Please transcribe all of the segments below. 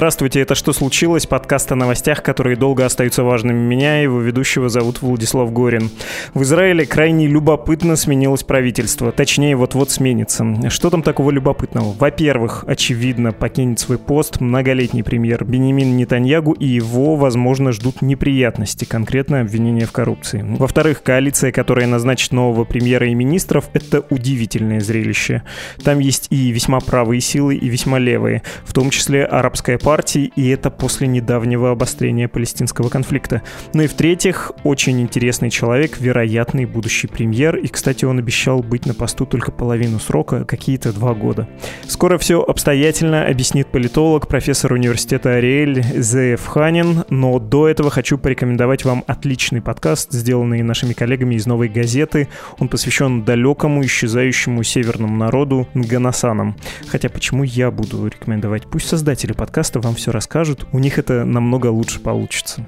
Здравствуйте, это «Что случилось?» Подкаст о новостях, которые долго остаются важными. Меня, его ведущего, зовут Владислав Горин. В Израиле крайне любопытно сменилось правительство. Точнее, вот-вот сменится. Что там такого любопытного? Во-первых, очевидно, покинет свой пост многолетний премьер Бенемин Нетаньягу и его, возможно, ждут неприятности, конкретно обвинения в коррупции. Во-вторых, коалиция, которая назначит нового премьера и министров, это удивительное зрелище. Там есть и весьма правые силы, и весьма левые, в том числе арабская партия партий, и это после недавнего обострения палестинского конфликта. Ну и в-третьих, очень интересный человек, вероятный будущий премьер, и, кстати, он обещал быть на посту только половину срока, какие-то два года. Скоро все обстоятельно объяснит политолог, профессор университета Ариэль Зеев Ханин, но до этого хочу порекомендовать вам отличный подкаст, сделанный нашими коллегами из «Новой газеты». Он посвящен далекому, исчезающему северному народу Ганасанам. Хотя почему я буду рекомендовать? Пусть создатели подкаста вам все расскажут, у них это намного лучше получится.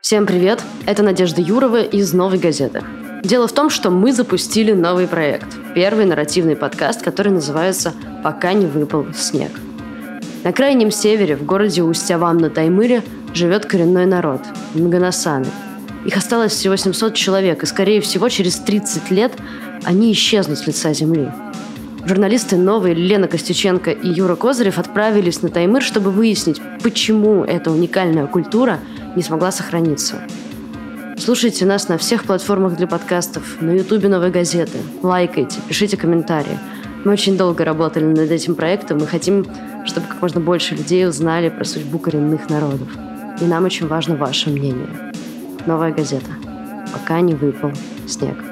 Всем привет! Это Надежда Юрова из «Новой газеты». Дело в том, что мы запустили новый проект. Первый нарративный подкаст, который называется «Пока не выпал снег». На крайнем севере, в городе Устявам на Таймыре, живет коренной народ – Мганасаны. Их осталось всего 700 человек, и, скорее всего, через 30 лет они исчезнут с лица земли. Журналисты «Новой» Лена Костюченко и Юра Козырев отправились на Таймыр, чтобы выяснить, почему эта уникальная культура не смогла сохраниться. Слушайте нас на всех платформах для подкастов, на ютубе «Новой газеты». Лайкайте, пишите комментарии. Мы очень долго работали над этим проектом и хотим, чтобы как можно больше людей узнали про судьбу коренных народов. И нам очень важно ваше мнение. Новая газета. Пока не выпал снег.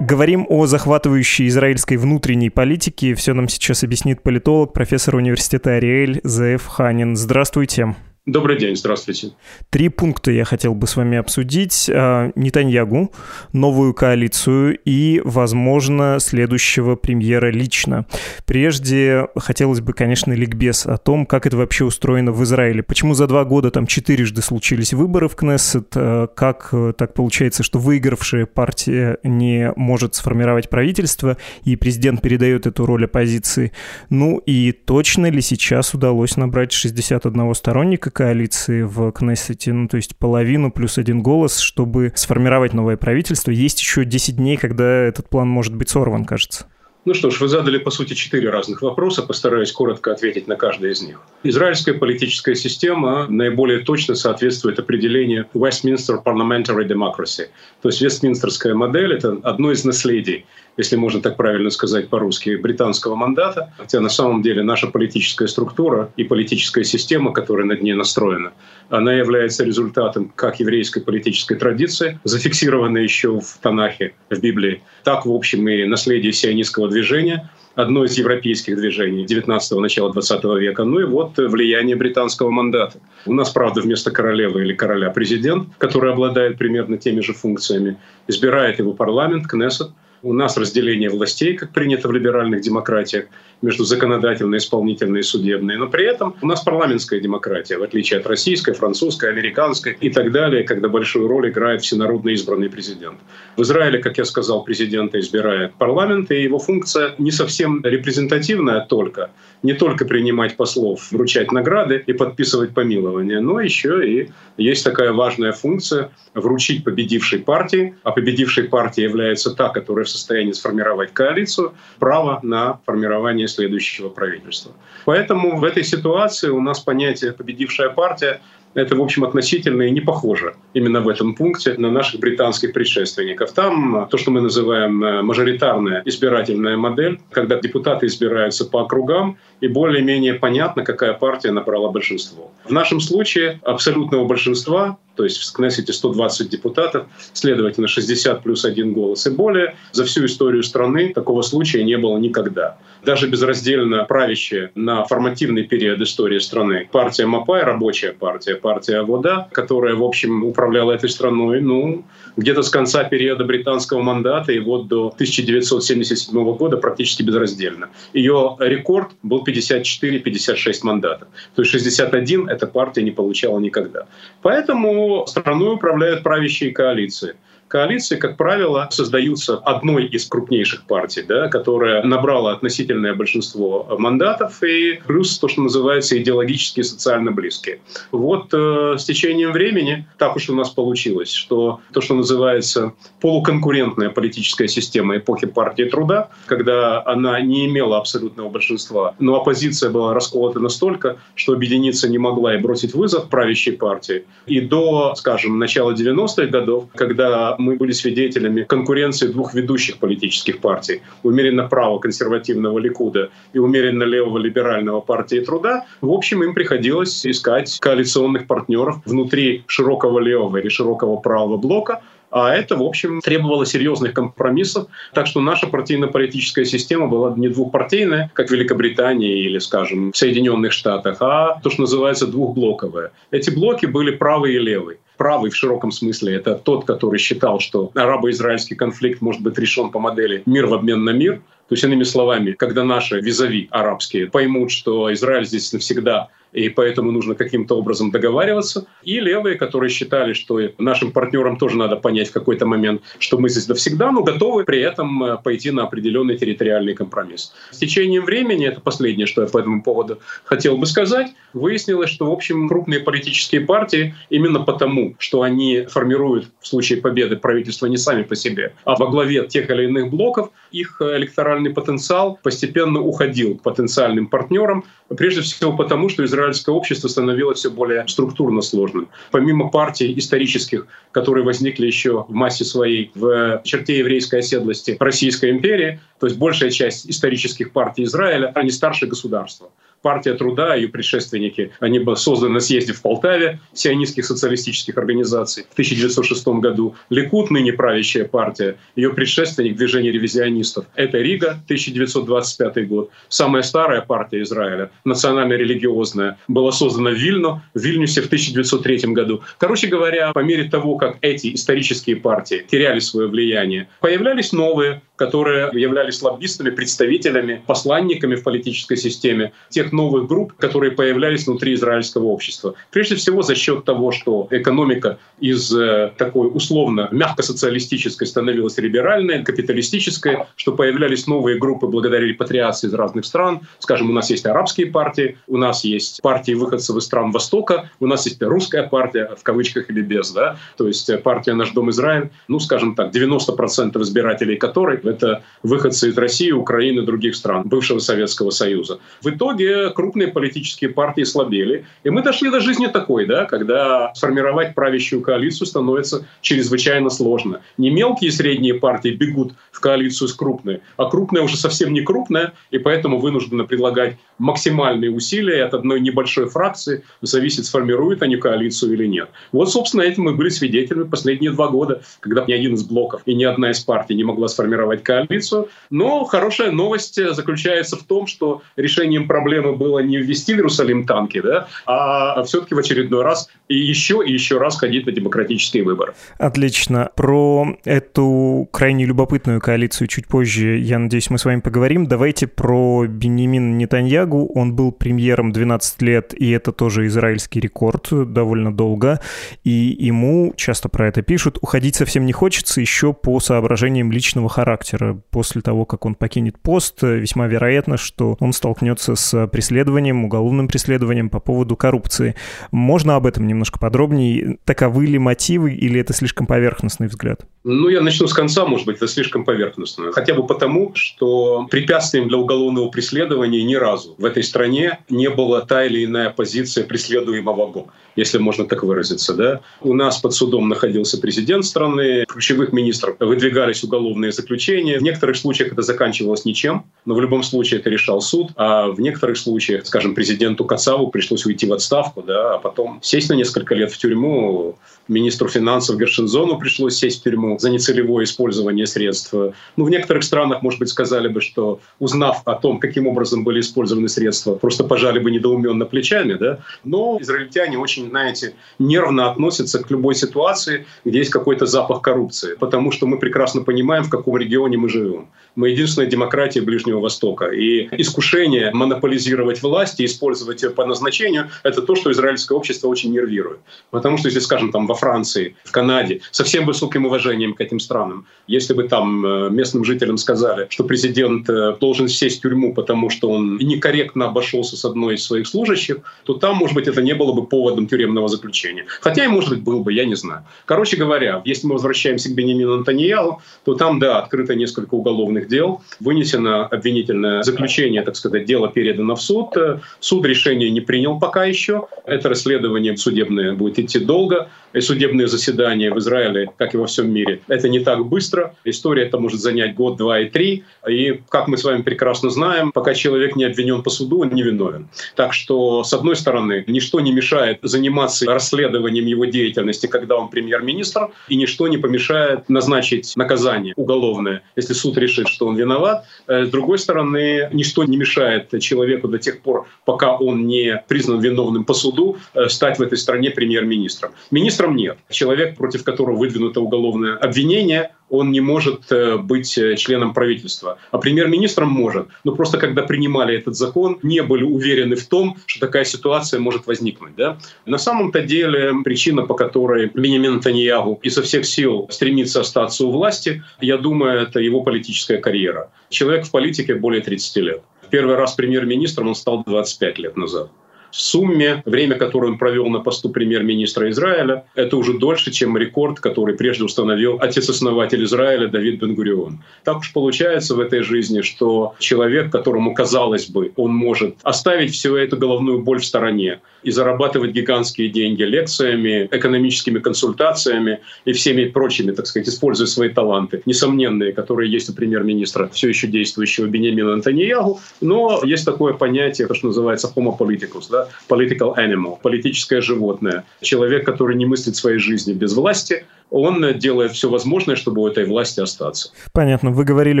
Говорим о захватывающей израильской внутренней политике. Все нам сейчас объяснит политолог, профессор университета Ариэль Зеев Ханин. Здравствуйте. Добрый день, здравствуйте. Три пункта я хотел бы с вами обсудить. А, Нетаньягу, новую коалицию и, возможно, следующего премьера лично. Прежде хотелось бы, конечно, ликбез о том, как это вообще устроено в Израиле. Почему за два года там четырежды случились выборы в Кнессет? А, как э, так получается, что выигравшая партия не может сформировать правительство, и президент передает эту роль оппозиции? Ну и точно ли сейчас удалось набрать 61 сторонника, коалиции в Кнессете, ну, то есть половину плюс один голос, чтобы сформировать новое правительство. Есть еще 10 дней, когда этот план может быть сорван, кажется. Ну что ж, вы задали, по сути, четыре разных вопроса, постараюсь коротко ответить на каждый из них. Израильская политическая система наиболее точно соответствует определению Westminster Parliamentary Democracy. То есть Вестминстерская модель — это одно из наследий если можно так правильно сказать по-русски, британского мандата, хотя на самом деле наша политическая структура и политическая система, которая над ней настроена, она является результатом как еврейской политической традиции, зафиксированной еще в Танахе, в Библии, так, в общем, и наследие сионистского движения, одно из европейских движений 19-го, начала 20 века. Ну и вот влияние британского мандата. У нас, правда, вместо королевы или короля президент, который обладает примерно теми же функциями, избирает его парламент, Кнессет, у нас разделение властей, как принято в либеральных демократиях, между законодательной, исполнительной и судебной. Но при этом у нас парламентская демократия, в отличие от российской, французской, американской и так далее, когда большую роль играет всенародно избранный президент. В Израиле, как я сказал, президента избирает парламент, и его функция не совсем репрезентативная только, не только принимать послов, вручать награды и подписывать помилования, но еще и есть такая важная функция вручить победившей партии, а победившей партией является та, которая в состоянии сформировать коалицию, право на формирование формирования следующего правительства. Поэтому в этой ситуации у нас понятие «победившая партия» это, в общем, относительно и не похоже именно в этом пункте на наших британских предшественников. Там то, что мы называем э, мажоритарная избирательная модель, когда депутаты избираются по округам, и более-менее понятно, какая партия набрала большинство. В нашем случае абсолютного большинства то есть в Кнессете 120 депутатов, следовательно, 60 плюс один голос и более. За всю историю страны такого случая не было никогда. Даже безраздельно правящая на формативный период истории страны партия Мапай, рабочая партия, партия Вода, которая, в общем, управляла этой страной, ну, где-то с конца периода британского мандата и вот до 1977 года практически безраздельно. Ее рекорд был 54-56 мандатов. То есть 61 эта партия не получала никогда. Поэтому страной управляют правящие коалиции. Коалиции, как правило, создаются одной из крупнейших партий, да, которая набрала относительное большинство мандатов, и плюс то, что называется идеологически и социально близкие. Вот э, с течением времени так уж у нас получилось, что то, что называется полуконкурентная политическая система эпохи партии труда, когда она не имела абсолютного большинства, но оппозиция была расколота настолько, что объединиться не могла и бросить вызов правящей партии. И до, скажем, начала 90-х годов, когда мы были свидетелями конкуренции двух ведущих политических партий. Умеренно право консервативного Ликуда и умеренно левого либерального партии труда. В общем, им приходилось искать коалиционных партнеров внутри широкого левого или широкого правого блока, а это, в общем, требовало серьезных компромиссов. Так что наша партийно-политическая система была не двухпартийная, как в Великобритании или, скажем, в Соединенных Штатах, а то, что называется двухблоковая. Эти блоки были правый и левый правый в широком смысле — это тот, который считал, что арабо-израильский конфликт может быть решен по модели «мир в обмен на мир», то есть, иными словами, когда наши визави арабские поймут, что Израиль здесь навсегда и поэтому нужно каким-то образом договариваться. И левые, которые считали, что нашим партнерам тоже надо понять в какой-то момент, что мы здесь навсегда, но готовы при этом э, пойти на определенный территориальный компромисс. С течением времени, это последнее, что я по этому поводу хотел бы сказать, выяснилось, что, в общем, крупные политические партии именно потому, что они формируют в случае победы правительство не сами по себе, а во главе тех или иных блоков, их электоральный потенциал постепенно уходил к потенциальным партнерам, прежде всего потому, что Израиль израильское общество становилось все более структурно сложным. Помимо партий исторических, которые возникли еще в массе своей в черте еврейской оседлости Российской империи, то есть большая часть исторических партий Израиля, они старше государства партия труда, ее предшественники, они были созданы на съезде в Полтаве сионистских социалистических организаций в 1906 году. Ликут, ныне правящая партия, ее предшественник движение ревизионистов. Это Рига, 1925 год. Самая старая партия Израиля, национально-религиозная, была создана в Вильно, в Вильнюсе в 1903 году. Короче говоря, по мере того, как эти исторические партии теряли свое влияние, появлялись новые, которые являлись лоббистами, представителями, посланниками в политической системе тех новых групп, которые появлялись внутри израильского общества. Прежде всего за счет того, что экономика из э, такой условно мягко социалистической становилась либеральной, капиталистической, что появлялись новые группы благодаря репатриации из разных стран. Скажем, у нас есть арабские партии, у нас есть партии выходцев из стран Востока, у нас есть русская партия, в кавычках или без, да, то есть э, партия «Наш дом Израиль», ну, скажем так, 90% избирателей которой это выходцы из России, Украины, других стран, бывшего Советского Союза. В итоге крупные политические партии слабели. И мы дошли до жизни такой, да, когда сформировать правящую коалицию становится чрезвычайно сложно. Не мелкие и средние партии бегут в коалицию с крупной, а крупная уже совсем не крупная, и поэтому вынуждена предлагать максимальные усилия от одной небольшой фракции, зависит, сформируют они коалицию или нет. Вот, собственно, этим мы были свидетелями последние два года, когда ни один из блоков и ни одна из партий не могла сформировать коалицию. Но хорошая новость заключается в том, что решением проблемы было не ввести в Иерусалим танки, да, а все-таки в очередной раз и еще и еще раз ходить на демократические выборы. Отлично. Про эту крайне любопытную коалицию чуть позже, я надеюсь, мы с вами поговорим. Давайте про Бенемина Нетаньягу. Он был премьером 12 лет, и это тоже израильский рекорд довольно долго. И ему, часто про это пишут, уходить совсем не хочется еще по соображениям личного характера. После того, как он покинет пост, весьма вероятно, что он столкнется с преследованием, уголовным преследованием по поводу коррупции. Можно об этом немножко подробнее? Таковы ли мотивы или это слишком поверхностный взгляд? Ну, я начну с конца, может быть, это слишком поверхностно. Хотя бы потому, что препятствием для уголовного преследования ни разу в этой стране не была та или иная позиция преследуемого, если можно так выразиться. Да? У нас под судом находился президент страны, ключевых министров выдвигались уголовные заключения. В некоторых случаях это заканчивалось ничем, но в любом случае это решал суд. А в некоторых случаях, скажем, президенту Кацаву пришлось уйти в отставку, да, а потом сесть на несколько лет в тюрьму. Министру финансов Гершинзону пришлось сесть в тюрьму за нецелевое использование средств. Ну, в некоторых странах, может быть, сказали бы, что узнав о том, каким образом были использованы средства, просто пожали бы недоуменно плечами, да. Но израильтяне очень, знаете, нервно относятся к любой ситуации, где есть какой-то запах коррупции, потому что мы прекрасно понимаем, в каком регионе мы живем. Мы единственная демократия Ближнего Востока. И искушение монополизировать власть и использовать ее по назначению – это то, что израильское общество очень нервирует. Потому что, если, скажем, там во Франции, в Канаде, со всем высоким уважением к этим странам, если бы там э, местным жителям сказали, что президент э, должен сесть в тюрьму, потому что он некорректно обошелся с одной из своих служащих, то там, может быть, это не было бы поводом тюремного заключения. Хотя и, может быть, был бы, я не знаю. Короче говоря, если мы возвращаемся к Бенемину Антонияу, то там, да, открыто несколько уголовных дел, вынесено обвинительное заключение, так сказать, дело передано в суд. Суд решение не принял пока еще. Это расследование судебное будет идти долго. Судебные заседания в Израиле, как и во всем мире, это не так быстро. История это может занять год, два и три. И, как мы с вами прекрасно знаем, пока человек не обвинен по суду, он не виновен. Так что, с одной стороны, ничто не мешает заниматься расследованием его деятельности, когда он премьер-министр, и ничто не помешает назначить наказание уголовное, если суд решит, что он виноват. Э, с другой стороны, ничто не мешает человеку до тех пор, пока он не признан виновным по суду, э, стать в этой стране премьер-министром. Министром нет. Человек, против которого выдвинуто уголовное обвинение, он не может э, быть э, членом правительства. А премьер-министром может. Но просто когда принимали этот закон, не были уверены в том, что такая ситуация может возникнуть. Да? На самом-то деле причина, по которой Бенемин Натаньягу изо всех сил стремится остаться у власти, я думаю, это его политическая карьера. Человек в политике более 30 лет. Первый раз премьер-министром он стал 25 лет назад. В сумме время, которое он провел на посту премьер-министра Израиля, это уже дольше, чем рекорд, который прежде установил отец-основатель Израиля Давид Бенгурион. Так уж получается в этой жизни, что человек, которому, казалось бы, он может оставить всю эту головную боль в стороне и зарабатывать гигантские деньги лекциями, экономическими консультациями и всеми прочими, так сказать, используя свои таланты, несомненные, которые есть у премьер-министра все еще действующего Бенемина Антониягу, но есть такое понятие, то, что называется homo politicus, да, да, political animal, политическое животное. Человек, который не мыслит своей жизни без власти, он делает все возможное, чтобы у этой власти остаться. Понятно. Вы говорили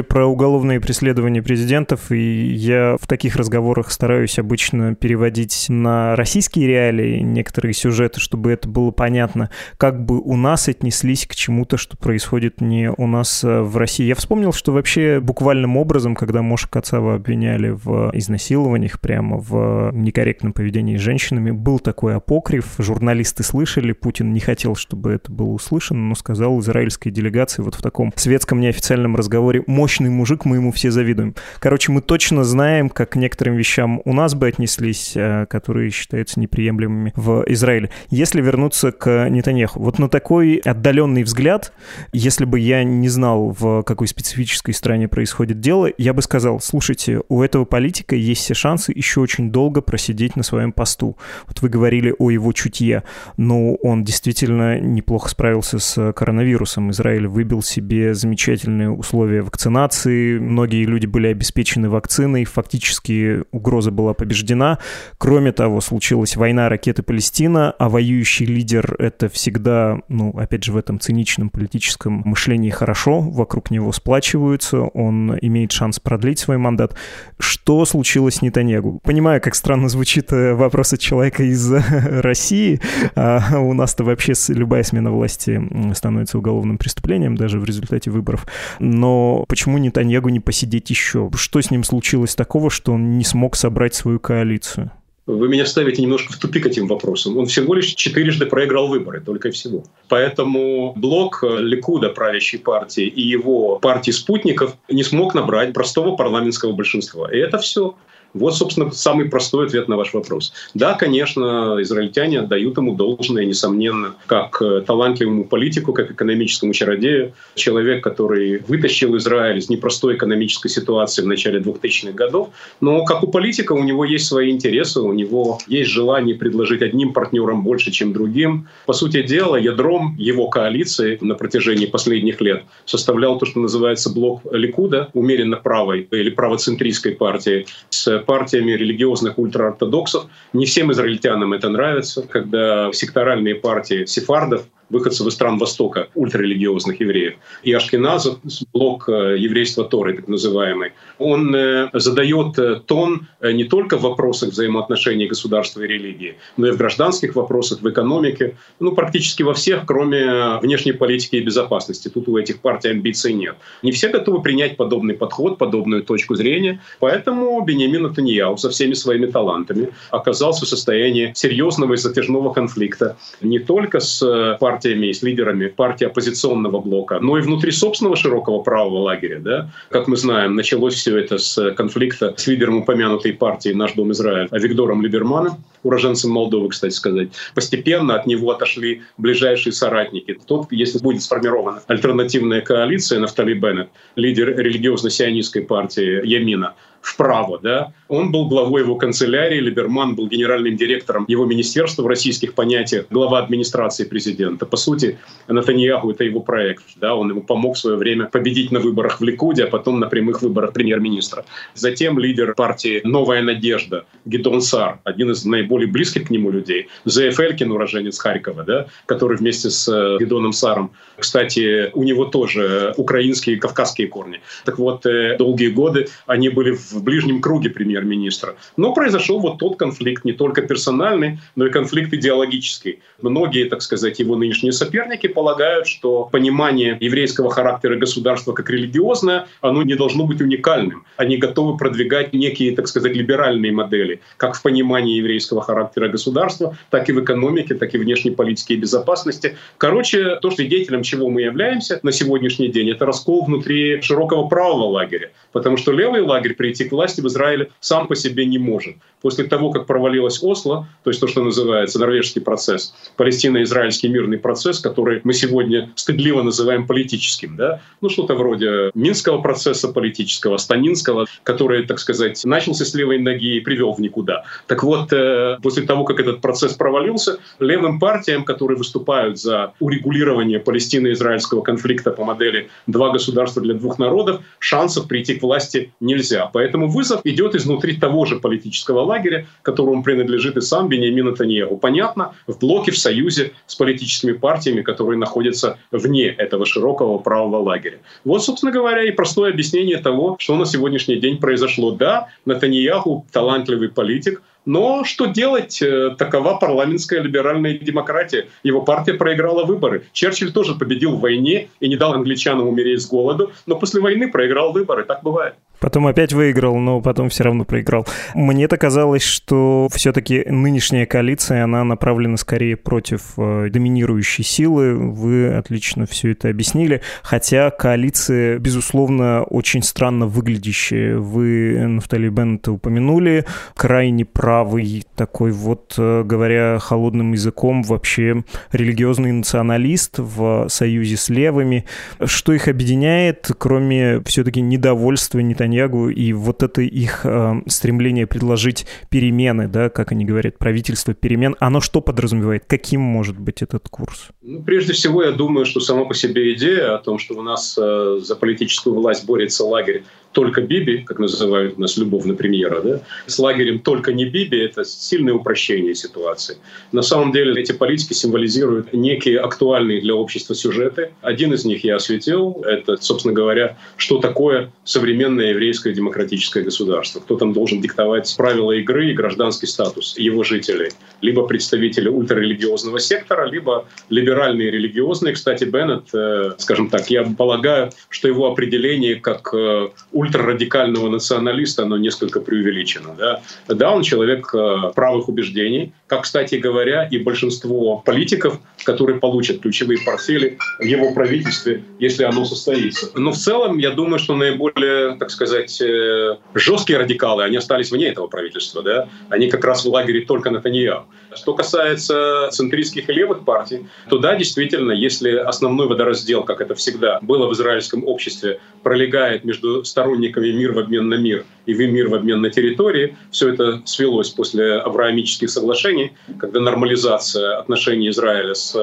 про уголовные преследования президентов, и я в таких разговорах стараюсь обычно переводить на российские реалии некоторые сюжеты, чтобы это было понятно, как бы у нас отнеслись к чему-то, что происходит не у нас а в России. Я вспомнил, что вообще буквальным образом, когда Моша Кацава обвиняли в изнасилованиях, прямо в некорректном поведении с женщинами, был такой апокриф, журналисты слышали, Путин не хотел, чтобы это было услышано, но сказал израильской делегации вот в таком светском неофициальном разговоре «мощный мужик, мы ему все завидуем». Короче, мы точно знаем, как к некоторым вещам у нас бы отнеслись, э, которые считаются неприемлемыми в Израиле. Если вернуться к Нетаньяху, вот на такой отдаленный взгляд, если бы я не знал, в какой специфической стране происходит дело, я бы сказал, слушайте, у этого политика есть все шансы еще очень долго просидеть на своем посту. Вот вы говорили о его чутье, но он действительно неплохо справился с коронавирусом. Израиль выбил себе замечательные условия вакцинации, многие люди были обеспечены вакциной, фактически угроза была побеждена. Кроме того, случилась война ракеты Палестина, а воюющий лидер — это всегда, ну, опять же, в этом циничном политическом мышлении хорошо, вокруг него сплачиваются, он имеет шанс продлить свой мандат. Что случилось с Нетаньягу? Понимаю, как странно звучит э, вопрос от человека из России, а у нас-то вообще любая смена власти становится уголовным преступлением даже в результате выборов. Но почему Нетаньягу не посидеть еще? Что с ним случилось такого, что он не смог собрать свою коалицию? вы меня ставите немножко в тупик этим вопросом. Он всего лишь четырежды проиграл выборы, только и всего. Поэтому блок Ликуда, правящей партии, и его партии спутников не смог набрать простого парламентского большинства. И это все. Вот, собственно, самый простой ответ на ваш вопрос. Да, конечно, израильтяне отдают ему должное, несомненно, как э, талантливому политику, как экономическому чародею. Человек, который вытащил Израиль из непростой экономической ситуации в начале 2000-х годов. Но как у политика у него есть свои интересы, у него есть желание предложить одним партнерам больше, чем другим. По сути дела, ядром его коалиции на протяжении последних лет составлял то, что называется блок Ликуда, умеренно правой или правоцентристской партии, с партиями религиозных ультраортодоксов. Не всем израильтянам это нравится, когда секторальные партии сефардов выходцев из стран Востока, ультрарелигиозных евреев, и Ашкеназов, блок э, еврейства Торы, так называемый, он э, задает э, тон не только в вопросах взаимоотношений государства и религии, но и в гражданских вопросах, в экономике, ну, практически во всех, кроме внешней политики и безопасности. Тут у этих партий амбиций нет. Не все готовы принять подобный подход, подобную точку зрения, поэтому Бенемин Натаньяу со всеми своими талантами оказался в состоянии серьезного и затяжного конфликта не только с партией партиями и с лидерами партии оппозиционного блока, но и внутри собственного широкого правого лагеря. Да? Как мы знаем, началось все это с конфликта с лидером упомянутой партии «Наш дом Израиль» Виктором Либерманом, уроженцем Молдовы, кстати сказать. Постепенно от него отошли ближайшие соратники. Тот, если будет сформирована альтернативная коалиция, Нафтали Беннет, лидер религиозно-сионистской партии Ямина, вправо. Да? Он был главой его канцелярии, Либерман был генеральным директором его министерства в российских понятиях, глава администрации президента. По сути, Натаньяху — это его проект. Да? Он ему помог в свое время победить на выборах в Ликуде, а потом на прямых выборах премьер-министра. Затем лидер партии «Новая надежда» Гидон Сар, один из наиболее близких к нему людей. Зеев Элькин, уроженец Харькова, да? который вместе с э, Гидоном Саром, кстати, у него тоже украинские и кавказские корни. Так вот, э, долгие годы они были в в ближнем круге премьер-министра. Но произошел вот тот конфликт, не только персональный, но и конфликт идеологический. Многие, так сказать, его нынешние соперники полагают, что понимание еврейского характера государства как религиозное, оно не должно быть уникальным. Они готовы продвигать некие, так сказать, либеральные модели, как в понимании еврейского характера государства, так и в экономике, так и внешней политике и безопасности. Короче, то, свидетелем чего мы являемся на сегодняшний день, это раскол внутри широкого правого лагеря. Потому что левый лагерь прийти к власти в Израиле сам по себе не может. После того, как провалилась Осло, то есть то, что называется норвежский процесс, палестино-израильский мирный процесс, который мы сегодня стыдливо называем политическим, да? ну что-то вроде Минского процесса политического, Станинского, который, так сказать, начался с левой ноги и привел в никуда. Так вот, э, после того, как этот процесс провалился, левым партиям, которые выступают за урегулирование палестино-израильского конфликта по модели «два государства для двух народов», шансов прийти к власти нельзя. Поэтому вызов идет изнутри того же политического лагеря, которому принадлежит и сам Бениамин Натаньяху. Понятно, в блоке, в союзе с политическими партиями, которые находятся вне этого широкого правого лагеря. Вот, собственно говоря, и простое объяснение того, что на сегодняшний день произошло. Да, Натаньяху талантливый политик, но что делать? Э, такова парламентская либеральная демократия. Его партия проиграла выборы. Черчилль тоже победил в войне и не дал англичанам умереть с голоду, но после войны проиграл выборы. Так бывает. Потом опять выиграл, но потом все равно проиграл. Мне-то казалось, что все-таки нынешняя коалиция, она направлена скорее против э, доминирующей силы. Вы отлично все это объяснили. Хотя коалиция, безусловно, очень странно выглядящая. Вы, Нафтали Беннета, упомянули. Крайне правый, такой вот, э, говоря холодным языком, вообще религиозный националист в союзе с левыми. Что их объединяет, кроме все-таки недовольства Нетаньяху Нетаньягу и вот это их э, стремление предложить перемены, да, как они говорят, правительство перемен, оно что подразумевает? Каким может быть этот курс? Ну, прежде всего, я думаю, что сама по себе идея о том, что у нас э, за политическую власть борется лагерь только Биби, как называют нас любовно премьера, да, с лагерем только не Биби, это сильное упрощение ситуации. На самом деле эти политики символизируют некие актуальные для общества сюжеты. Один из них я осветил, это, собственно говоря, что такое современное еврейское демократическое государство. Кто там должен диктовать правила игры и гражданский статус его жителей. Либо представители ультрарелигиозного сектора, либо либеральные религиозные. Кстати, Беннет, э, скажем так, я полагаю, что его определение как э, ультрарадикального националиста, оно несколько преувеличено. Да, да он человек э, правых убеждений, как, кстати говоря, и большинство политиков, которые получат ключевые портфели в его правительстве, если оно состоится. Но в целом, я думаю, что наиболее, так сказать, э, жесткие радикалы, они остались вне этого правительства. Да? Они как раз в лагере только Натаньяу. Что касается центристских и левых партий, то да, действительно, если основной водораздел, как это всегда было в израильском обществе, пролегает между сторонниками мир в обмен на мир и в мир в обмен на территории, все это свелось после авраамических соглашений, когда нормализация отношений Израиля с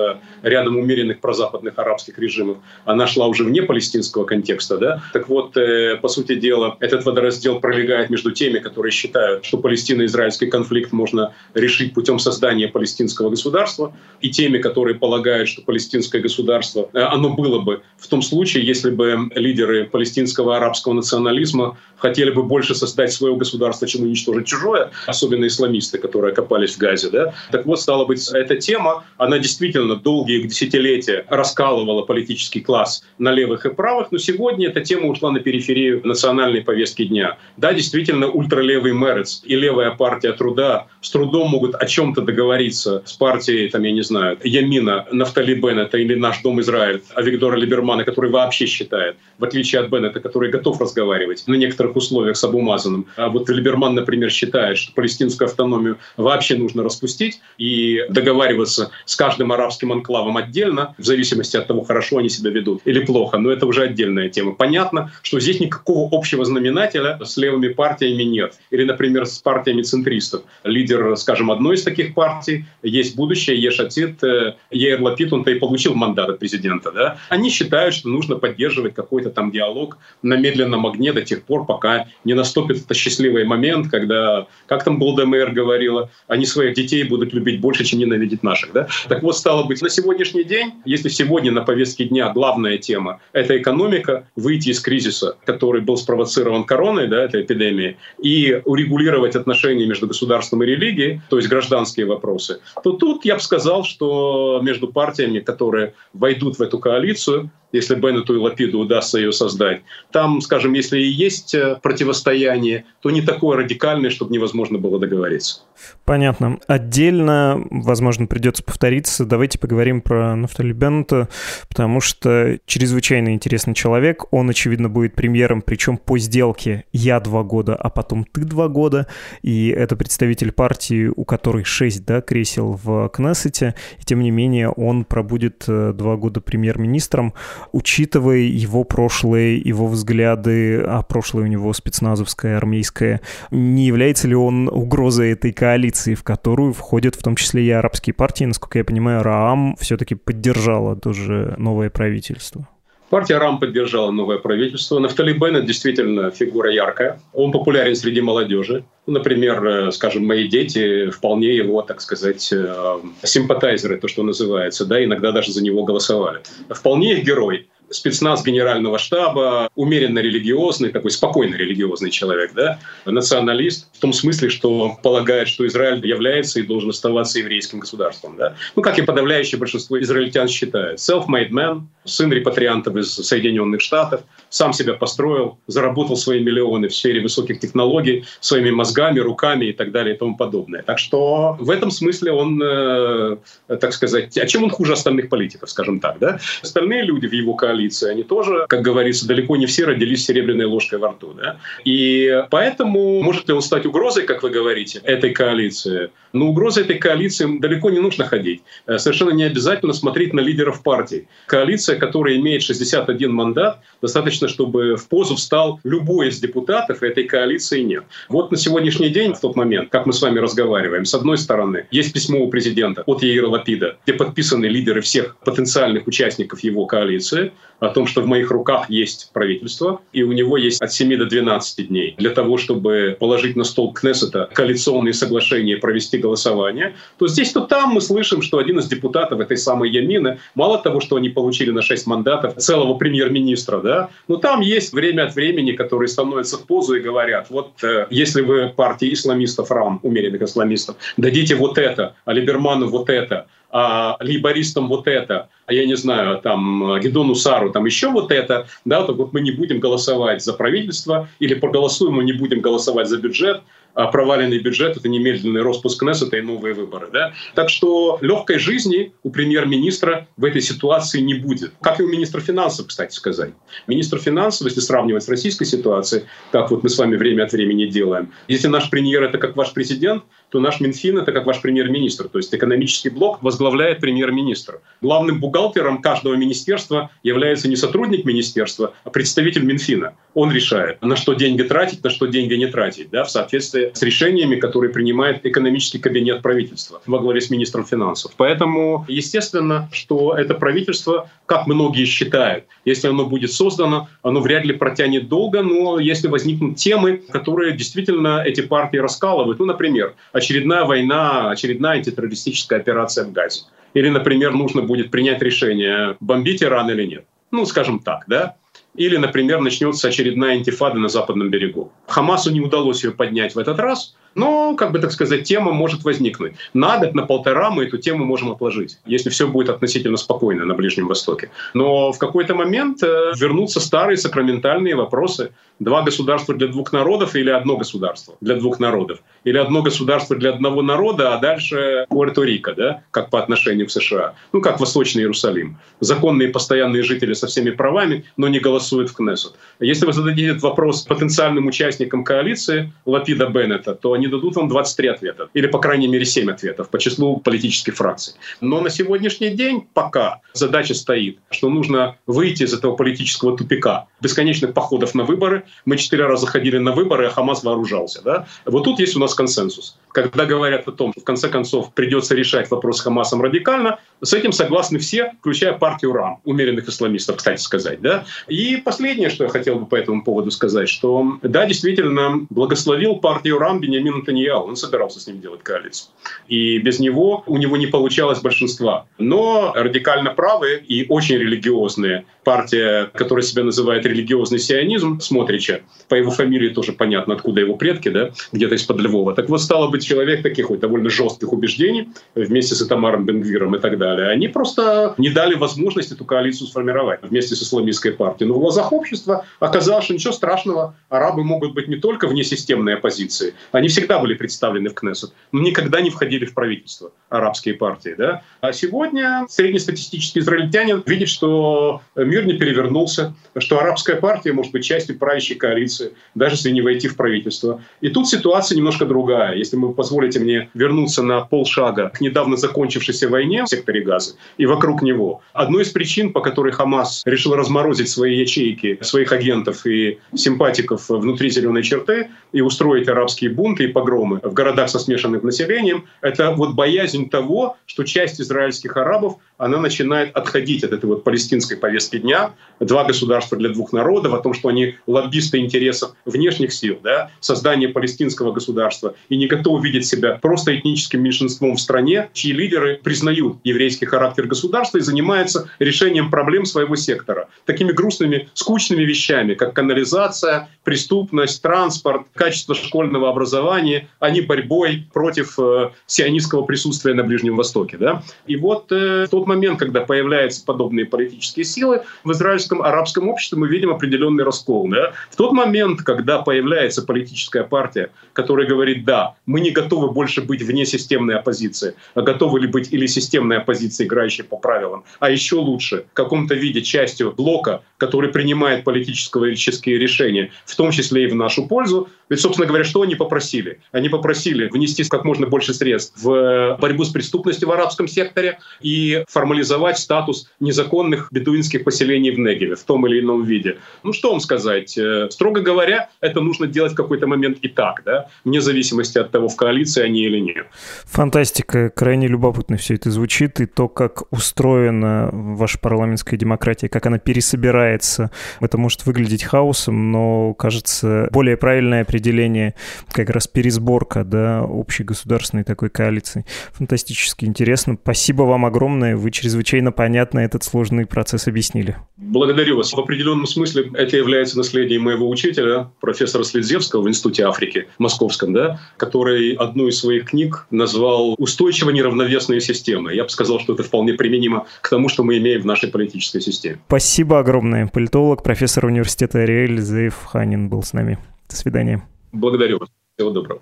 рядом умеренных прозападных арабских режимов, она шла уже вне палестинского контекста. Да? Так вот, э, по сути дела, этот водораздел пролегает между теми, которые считают, что палестино-израильский конфликт можно решить путем создания палестинского государства, и теми, которые полагают, что палестинское государство, э, оно было бы в том случае, если бы лидеры палестинского арабского национализма хотели бы больше создать свое государство, чем уничтожить чужое, особенно исламисты, которые окопались в Газе. Да? Так вот, стало быть, эта тема, она действительно долгие десятилетия раскалывала политический класс на левых и правых, но сегодня эта тема ушла на периферию национальной повестки дня. Да, действительно, ультралевый Мерец и левая партия труда с трудом могут о чем-то договориться с партией, там, я не знаю, Ямина, Нафтали Беннета или Наш Дом Израиль, а Виктора Либермана, который вообще считает, в отличие от Беннета, который готов разговаривать на некоторых условиях с Абумазаном. А вот Либерман, например, считает, что палестинскую автономию вообще нужно распустить и договариваться с каждым арабским анклавом отдельно, в зависимости от того, хорошо они себя ведут или плохо. Но это уже отдельная тема. Понятно, что здесь никакого общего знаменателя с левыми партиями нет. Или, например, с партиями центристов. Лидер, скажем, одной из таких партий есть будущее, Ешатит, э, Ейр Лапид, он-то и получил мандат от президента. Да? Они считают, что нужно поддерживать какой-то там диалог на медленном огне до тех пор, пока не наступит этот счастливый момент, когда, как там Голда Мэр говорила, они своих детей будут любить больше, чем ненавидеть наших. Да? Так вот, стало быть, на сегодняшний день, если сегодня на повестке дня главная тема — это экономика, выйти из кризиса, который был спровоцирован короной, да, этой эпидемии, и урегулировать отношения между государством и религией, то есть гражданские вопросы, то тут я бы сказал, что между партиями, которые войдут в эту коалицию, если Беннету и Лапиду удастся ее создать. Там, скажем, если и есть э, противостояние, то не такое радикальное, чтобы невозможно было договориться. Понятно. Отдельно, возможно, придется повториться. Давайте поговорим про Нафтали Беннета, потому что чрезвычайно интересный человек. Он, очевидно, будет премьером, причем по сделке «я два года, а потом ты два года». И это представитель партии, у которой шесть да, кресел в Кнессете. И тем не менее он пробудет э, два года премьер-министром учитывая его прошлое, его взгляды, а прошлое у него спецназовское, армейское, не является ли он угрозой этой коалиции, в которую входят в том числе и арабские партии? Насколько я понимаю, Раам все-таки поддержала тоже новое правительство. Партия РАМ поддержала новое правительство. Нафтали Беннет действительно фигура яркая. Он популярен среди молодежи. Например, э, скажем, мои дети вполне его, так сказать, э, симпатайзеры, то, что называется, да, иногда даже за него голосовали. Вполне их герой спецназ генерального штаба, умеренно религиозный, такой спокойно религиозный человек, да, националист, в том смысле, что полагает, что Израиль является и должен оставаться еврейским государством. Да. Ну, как и подавляющее большинство израильтян считает. Self-made man, сын репатриантов из Соединенных Штатов, сам себя построил, заработал свои миллионы в сфере высоких технологий, своими мозгами, руками и так далее и тому подобное. Так что в этом смысле он, э, так сказать, а чем он хуже остальных политиков, скажем так, да? Остальные люди в его коалиции коалиции, они тоже, как говорится, далеко не все родились серебряной ложкой во рту. Да? И поэтому может ли он стать угрозой, как вы говорите, этой коалиции? Но угрозой этой коалиции далеко не нужно ходить. Э, совершенно не обязательно смотреть на лидеров партий. Коалиция, которая имеет 61 мандат, достаточно, чтобы в позу встал любой из депутатов, и этой коалиции нет. Вот на сегодняшний день, в тот момент, как мы с вами разговариваем, с одной стороны, есть письмо у президента от Яира Лапида, где подписаны лидеры всех потенциальных участников его коалиции, о том, что в моих руках есть правительство, и у него есть от 7 до 12 дней. Для того, чтобы положить на стол Кнессета коалиционные соглашения, провести голосование, то здесь, то там мы слышим, что один из депутатов этой самой Ямины, мало того, что они получили на 6 мандатов целого премьер-министра, да, но там есть время от времени, которые становятся в позу и говорят, вот э, если вы партии исламистов, РАМ, умеренных исламистов, дадите вот это, а Либерману вот это, а лейбористам вот это, а я не знаю, там, Гедону Сару, там еще вот это, да, то вот мы не будем голосовать за правительство или проголосуем, мы не будем голосовать за бюджет, проваленный бюджет — это немедленный распуск Кнессета и новые выборы. Да? Так что легкой жизни у премьер-министра в этой ситуации не будет. Как и у министра финансов, кстати сказать. Министр финансов, если сравнивать с российской ситуацией, как вот мы с вами время от времени делаем, если наш премьер — это как ваш президент, то наш Минфин — это как ваш премьер-министр. То есть экономический блок возглавляет премьер-министр. Главным бухгалтером каждого министерства является не сотрудник министерства, а представитель Минфина. Он решает, на что деньги тратить, на что деньги не тратить, да, в соответствии с решениями, которые принимает экономический кабинет правительства во главе с министром финансов. Поэтому, естественно, что это правительство, как многие считают, если оно будет создано, оно вряд ли протянет долго, но если возникнут темы, которые действительно эти партии раскалывают, ну, например, очередная война, очередная антитеррористическая операция в Газе. Или, например, нужно будет принять решение, бомбить Иран или нет. Ну, скажем так, да? Или, например, начнется очередная интифада на западном берегу. Хамасу не удалось ее поднять в этот раз, но, как бы так сказать, тема может возникнуть. На год, на полтора мы эту тему можем отложить, если все будет относительно спокойно на Ближнем Востоке. Но в какой-то момент э, вернутся старые сакраментальные вопросы. Два государства для двух народов или одно государство для двух народов? Или одно государство для одного народа, а дальше Пуэрто-Рико, да, как по отношению к США. Ну, как Восточный Иерусалим. Законные постоянные жители со всеми правами, но не голосуют в Кнессет. Если вы зададите этот вопрос потенциальным участникам коалиции Лапида Беннета, то они они дадут вам 23 ответа. Или, по крайней мере, 7 ответов по числу политических фракций. Но на сегодняшний день пока задача стоит, что нужно выйти из этого политического тупика. Бесконечных походов на выборы. Мы четыре раза ходили на выборы, а Хамас вооружался. Да? Вот тут есть у нас консенсус. Когда говорят о том, что в конце концов придется решать вопрос с Хамасом радикально, с этим согласны все, включая партию РАМ, умеренных исламистов, кстати сказать. Да? И последнее, что я хотел бы по этому поводу сказать, что да, действительно, благословил партию РАМ Бенямин Натаньяу. Он собирался с ним делать коалицию. И без него у него не получалось большинства. Но радикально правые и очень религиозные партия, которая себя называет религиозный сионизм, Смотрича, по его фамилии тоже понятно, откуда его предки, да, где-то из-под Львова. Так вот, стало быть, человек таких вот довольно жестких убеждений вместе с Этамаром Бенгвиром и так далее. Они просто не дали возможность эту коалицию сформировать вместе с исламистской партией. Но в глазах общества оказалось, что ничего страшного. Арабы могут быть не только вне системной оппозиции. Они всегда были представлены в Кнессет, но никогда не входили в правительство арабские партии. Да? А сегодня среднестатистический израильтянин видит, что мир не перевернулся, что арабская партия может быть частью правящей коалиции, даже если не войти в правительство. И тут ситуация немножко другая. Если вы позволите мне вернуться на полшага к недавно закончившейся войне в секторе Газа и вокруг него. Одной из причин, по которой Хамас решил разморозить свои ячейки, своих агентов и симпатиков внутри зеленой черты и устроить арабские бунты и погромы в городах со смешанным населением, это вот боязнь того, что часть израильских арабов, она начинает отходить от этой вот палестинской повестки дня, два государства для двух народов, о том, что они лоббисты интересов внешних сил, да, создание палестинского государства, и не готовы видеть себя просто этническим меньшинством в стране, чьи лидеры признают еврейский характер государства и занимаются решением проблем своего сектора. Такими грустными, скучными вещами, как канализация, преступность, транспорт, качество школьного образования, а не борьбой против э, сионистского присутствия на Ближнем Востоке. Да? И вот э, в тот момент, когда появляются подобные политические силы, в израильском арабском обществе мы видим определенный раскол. Да? В тот момент, когда появляется политическая партия, которая говорит, да, мы не готовы больше быть вне системной оппозиции, а готовы ли быть или системной оппозицией, играющей по правилам, а еще лучше, в каком-то виде частью блока, который принимает политические решения, в том числе и в нашу пользу. Ведь, собственно говоря, что они попросили? Они попросили внести как можно больше средств в борьбу с преступностью в арабском секторе и формализовать статус незаконных бедуинских поселений в Негеве в том или ином виде. Ну что вам сказать? Э, строго говоря, это нужно делать в какой-то момент и так, да? вне зависимости от того, в коалиции они или нет. Фантастика. Крайне любопытно все это звучит. И то, как устроена ваша парламентская демократия, как она пересобирается, это может выглядеть хаосом, но, кажется, более правильное определение, как раз пересборка, да, общегосударственной такой коалиции. Фантастически интересно. Спасибо вам огромное. Вы чрезвычайно понятно этот сложный процесс объяснили. Благодарю вас. В определенном смысле это является наследием моего учителя, профессора Следзевского в Институте Африки Московском, да, который одну из своих книг назвал «Устойчиво неравновесные системы». Я бы сказал, что это вполне применимо к тому, что мы имеем в нашей политической системе. Спасибо огромное. Политолог, профессор университета Ариэль Зейф Ханин был с нами. До свидания. Благодарю вас. Всего доброго.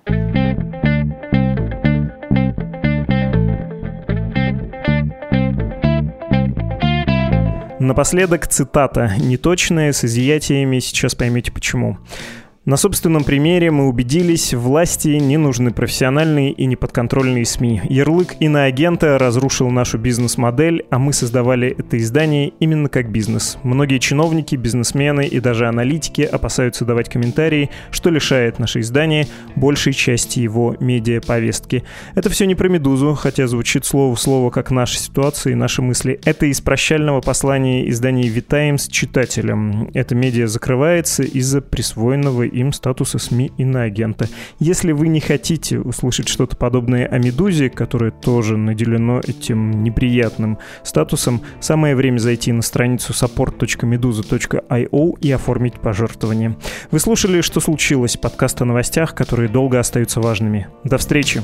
Напоследок цитата, неточная, с изъятиями, сейчас поймете почему. На собственном примере мы убедились, власти не нужны профессиональные и неподконтрольные СМИ. Ярлык иноагента разрушил нашу бизнес-модель, а мы создавали это издание именно как бизнес. Многие чиновники, бизнесмены и даже аналитики опасаются давать комментарии, что лишает наше издание большей части его медиаповестки. Это все не про «Медузу», хотя звучит слово в слово как наша ситуация и наши мысли. Это из прощального послания издания «Витаем» с читателем. Это медиа закрывается из-за присвоенного им статуса СМИ иноагента. Если вы не хотите услышать что-то подобное о «Медузе», которое тоже наделено этим неприятным статусом, самое время зайти на страницу support.meduza.io и оформить пожертвование. Вы слушали «Что случилось?» подкаст о новостях, которые долго остаются важными. До встречи!